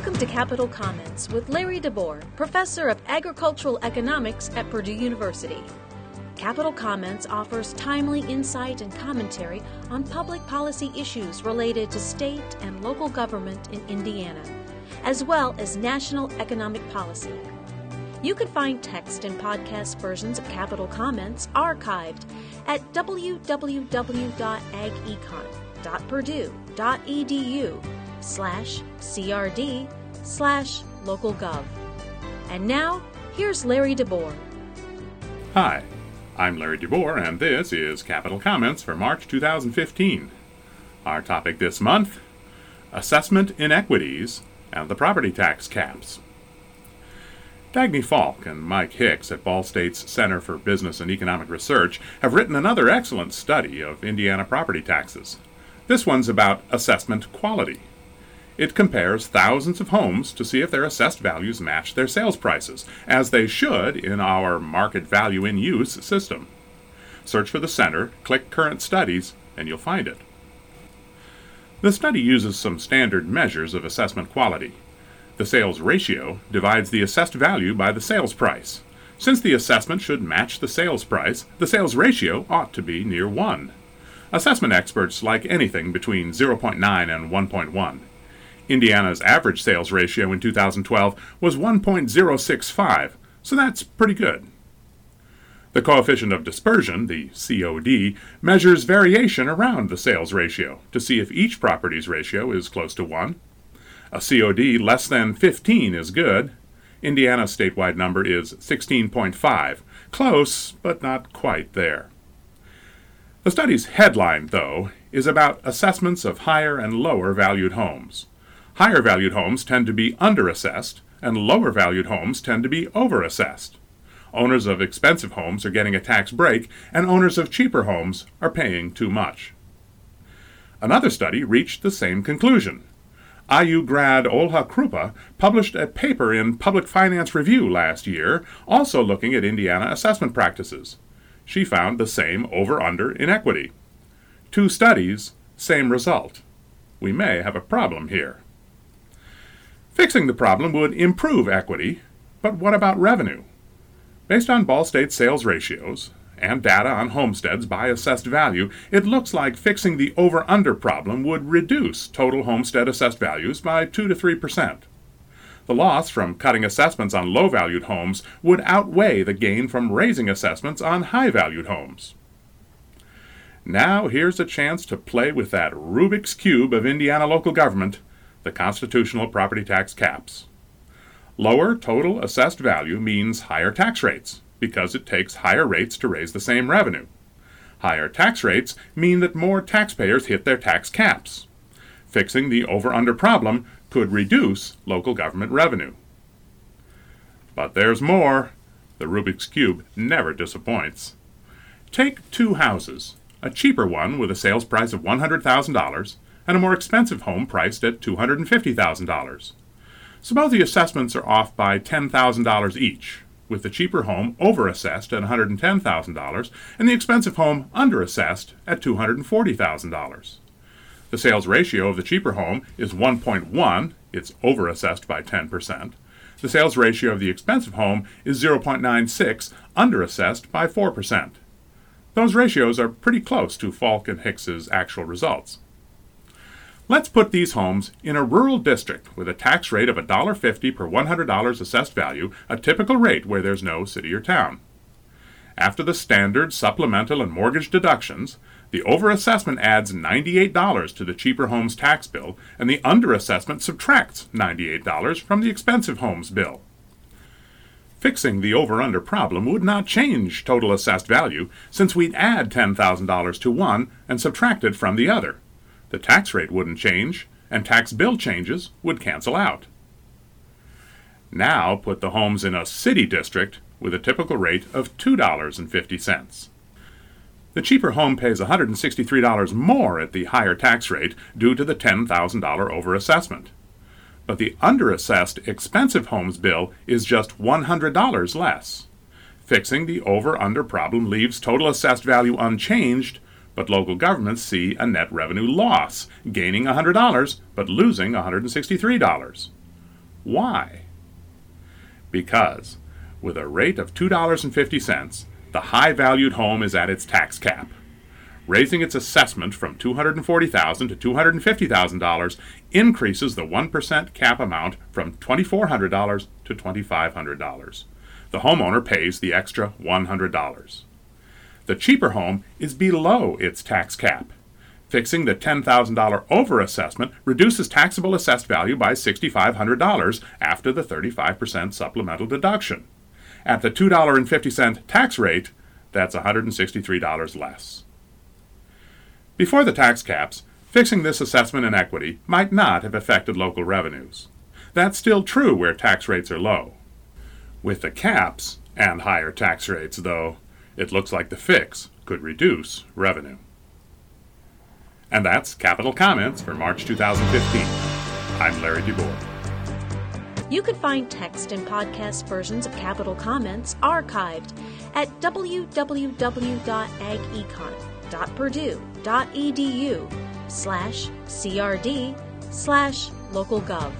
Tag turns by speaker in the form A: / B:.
A: Welcome to Capital Comments with Larry DeBoer, Professor of Agricultural Economics at Purdue University. Capital Comments offers timely insight and commentary on public policy issues related to state and local government in Indiana, as well as national economic policy. You can find text and podcast versions of Capital Comments archived at www.agecon.purdue.edu slash crd slash localgov. And now, here's Larry DeBoer.
B: Hi, I'm Larry DeBoer, and this is Capital Comments for March 2015. Our topic this month Assessment Inequities and the Property Tax Caps. Dagney Faulk and Mike Hicks at Ball State's Center for Business and Economic Research have written another excellent study of Indiana property taxes. This one's about assessment quality. It compares thousands of homes to see if their assessed values match their sales prices, as they should in our market value in use system. Search for the center, click Current Studies, and you'll find it. The study uses some standard measures of assessment quality. The sales ratio divides the assessed value by the sales price. Since the assessment should match the sales price, the sales ratio ought to be near 1. Assessment experts like anything between 0.9 and 1.1. Indiana's average sales ratio in 2012 was 1.065, so that's pretty good. The coefficient of dispersion, the COD, measures variation around the sales ratio to see if each property's ratio is close to 1 a COD less than 15 is good. Indiana's statewide number is 16.5. Close, but not quite there. The study's headline, though, is about assessments of higher and lower valued homes. Higher valued homes tend to be underassessed, and lower valued homes tend to be overassessed. Owners of expensive homes are getting a tax break, and owners of cheaper homes are paying too much. Another study reached the same conclusion. IU grad Olha Krupa published a paper in Public Finance Review last year, also looking at Indiana assessment practices. She found the same over under inequity. Two studies, same result. We may have a problem here. Fixing the problem would improve equity, but what about revenue? Based on Ball State sales ratios, and data on homesteads by assessed value, it looks like fixing the over under problem would reduce total homestead assessed values by 2 to 3 percent. The loss from cutting assessments on low valued homes would outweigh the gain from raising assessments on high valued homes. Now here's a chance to play with that Rubik's Cube of Indiana local government, the constitutional property tax caps. Lower total assessed value means higher tax rates because it takes higher rates to raise the same revenue. Higher tax rates mean that more taxpayers hit their tax caps. Fixing the over under problem could reduce local government revenue. But there's more. The Rubik's Cube never disappoints. Take two houses a cheaper one with a sales price of $100,000 and a more expensive home priced at $250,000. Suppose the assessments are off by $10,000 each, with the cheaper home overassessed at $110,000 and the expensive home underassessed at $240,000. The sales ratio of the cheaper home is 1.1, it's overassessed by 10%. The sales ratio of the expensive home is 0.96, underassessed by 4%. Those ratios are pretty close to Faulk and Hicks's actual results. Let's put these homes in a rural district with a tax rate of $1.50 per $100 assessed value, a typical rate where there's no city or town. After the standard supplemental and mortgage deductions, the overassessment adds $98 to the cheaper home's tax bill, and the underassessment subtracts $98 from the expensive home's bill. Fixing the over under problem would not change total assessed value, since we'd add $10,000 to one and subtract it from the other the tax rate wouldn't change, and tax bill changes would cancel out. Now put the homes in a city district with a typical rate of $2.50. The cheaper home pays $163 more at the higher tax rate due to the $10,000 overassessment. But the underassessed expensive homes bill is just $100 less. Fixing the over under problem leaves total assessed value unchanged but local governments see a net revenue loss, gaining $100 but losing $163. Why? Because, with a rate of $2.50, the high valued home is at its tax cap. Raising its assessment from 240,000 to $250,000 increases the 1% cap amount from $2,400 to $2,500. The homeowner pays the extra $100. The cheaper home is below its tax cap. Fixing the $10,000 overassessment reduces taxable assessed value by $6,500 after the 35% supplemental deduction. At the $2.50 tax rate, that's $163 less. Before the tax caps, fixing this assessment inequity might not have affected local revenues. That's still true where tax rates are low. With the caps and higher tax rates, though, it looks like the fix could reduce revenue. And that's Capital Comments for March 2015. I'm Larry DeBoer.
A: You can find text and podcast versions of Capital Comments archived at www.agecon.purdue.edu slash crd slash localgov.